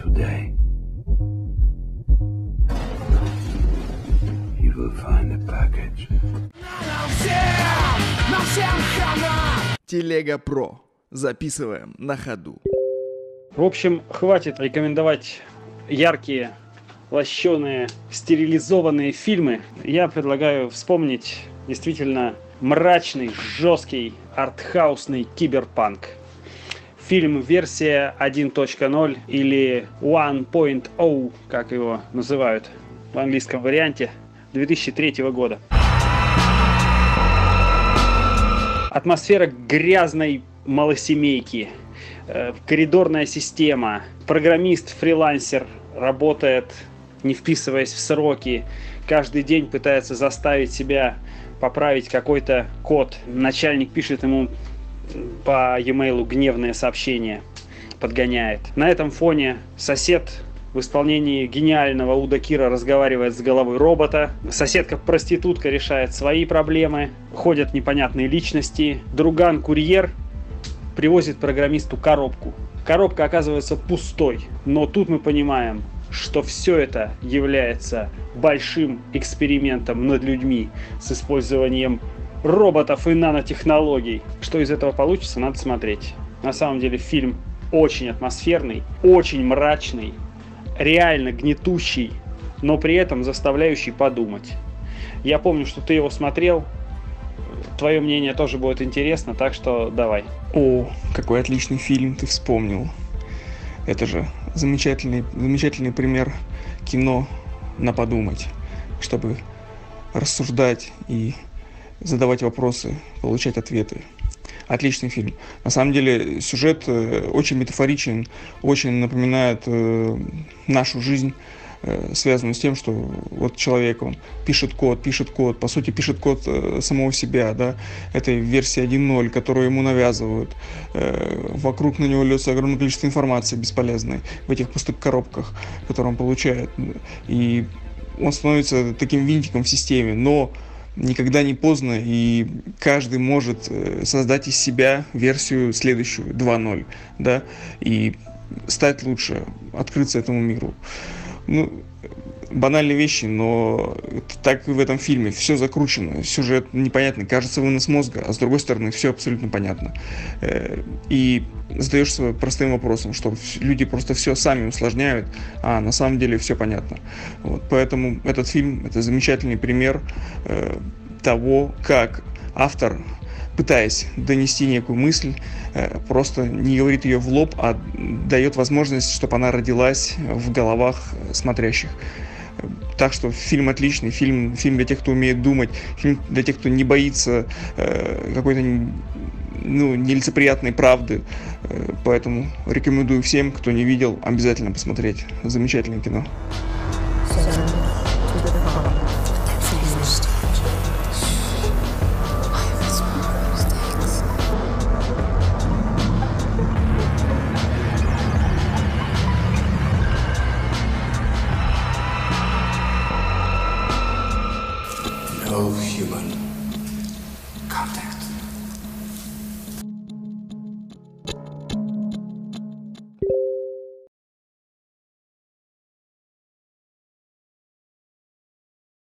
Today, you will find a package. Телега Про. Записываем на ходу. В общем, хватит рекомендовать яркие, лощеные, стерилизованные фильмы. Я предлагаю вспомнить действительно мрачный, жесткий, артхаусный киберпанк. Фильм версия 1.0 или 1.0, как его называют в английском варианте, 2003 года. Атмосфера грязной малосемейки, э, коридорная система, программист-фрилансер работает, не вписываясь в сроки, каждый день пытается заставить себя поправить какой-то код. Начальник пишет ему по e-mail гневное сообщение, подгоняет. На этом фоне сосед в исполнении гениального Уда Кира разговаривает с головой робота. Соседка-проститутка решает свои проблемы. Ходят непонятные личности. Друган-курьер привозит программисту коробку. Коробка оказывается пустой. Но тут мы понимаем, что все это является большим экспериментом над людьми с использованием роботов и нанотехнологий. Что из этого получится, надо смотреть. На самом деле фильм очень атмосферный, очень мрачный, реально гнетущий, но при этом заставляющий подумать. Я помню, что ты его смотрел, твое мнение тоже будет интересно, так что давай. О, какой отличный фильм ты вспомнил. Это же замечательный, замечательный пример кино на подумать, чтобы рассуждать и задавать вопросы, получать ответы. Отличный фильм. На самом деле сюжет э, очень метафоричен, очень напоминает э, нашу жизнь, э, связанную с тем, что вот человек, он пишет код, пишет код, по сути пишет код самого себя, да, это версия 1.0, которую ему навязывают. Вокруг на него льется огромное количество информации бесполезной в этих пустых коробках, которые он получает. И он становится таким винтиком в системе, но никогда не поздно, и каждый может э, создать из себя версию следующую, 2.0, да, и стать лучше, открыться этому миру. Ну, банальные вещи, но так и в этом фильме. Все закручено, сюжет непонятный, кажется вынос мозга, а с другой стороны все абсолютно понятно. Э, и задаешься простым вопросом, что люди просто все сами усложняют, а на самом деле все понятно. Вот, поэтому этот фильм это замечательный пример э, того, как автор пытаясь донести некую мысль, э, просто не говорит ее в лоб, а дает возможность, чтобы она родилась в головах смотрящих. Так что фильм отличный, фильм, фильм для тех, кто умеет думать, фильм для тех, кто не боится э, какой-то ну, нелицеприятной правды. Э, поэтому рекомендую всем, кто не видел, обязательно посмотреть. Замечательное кино. No human contact.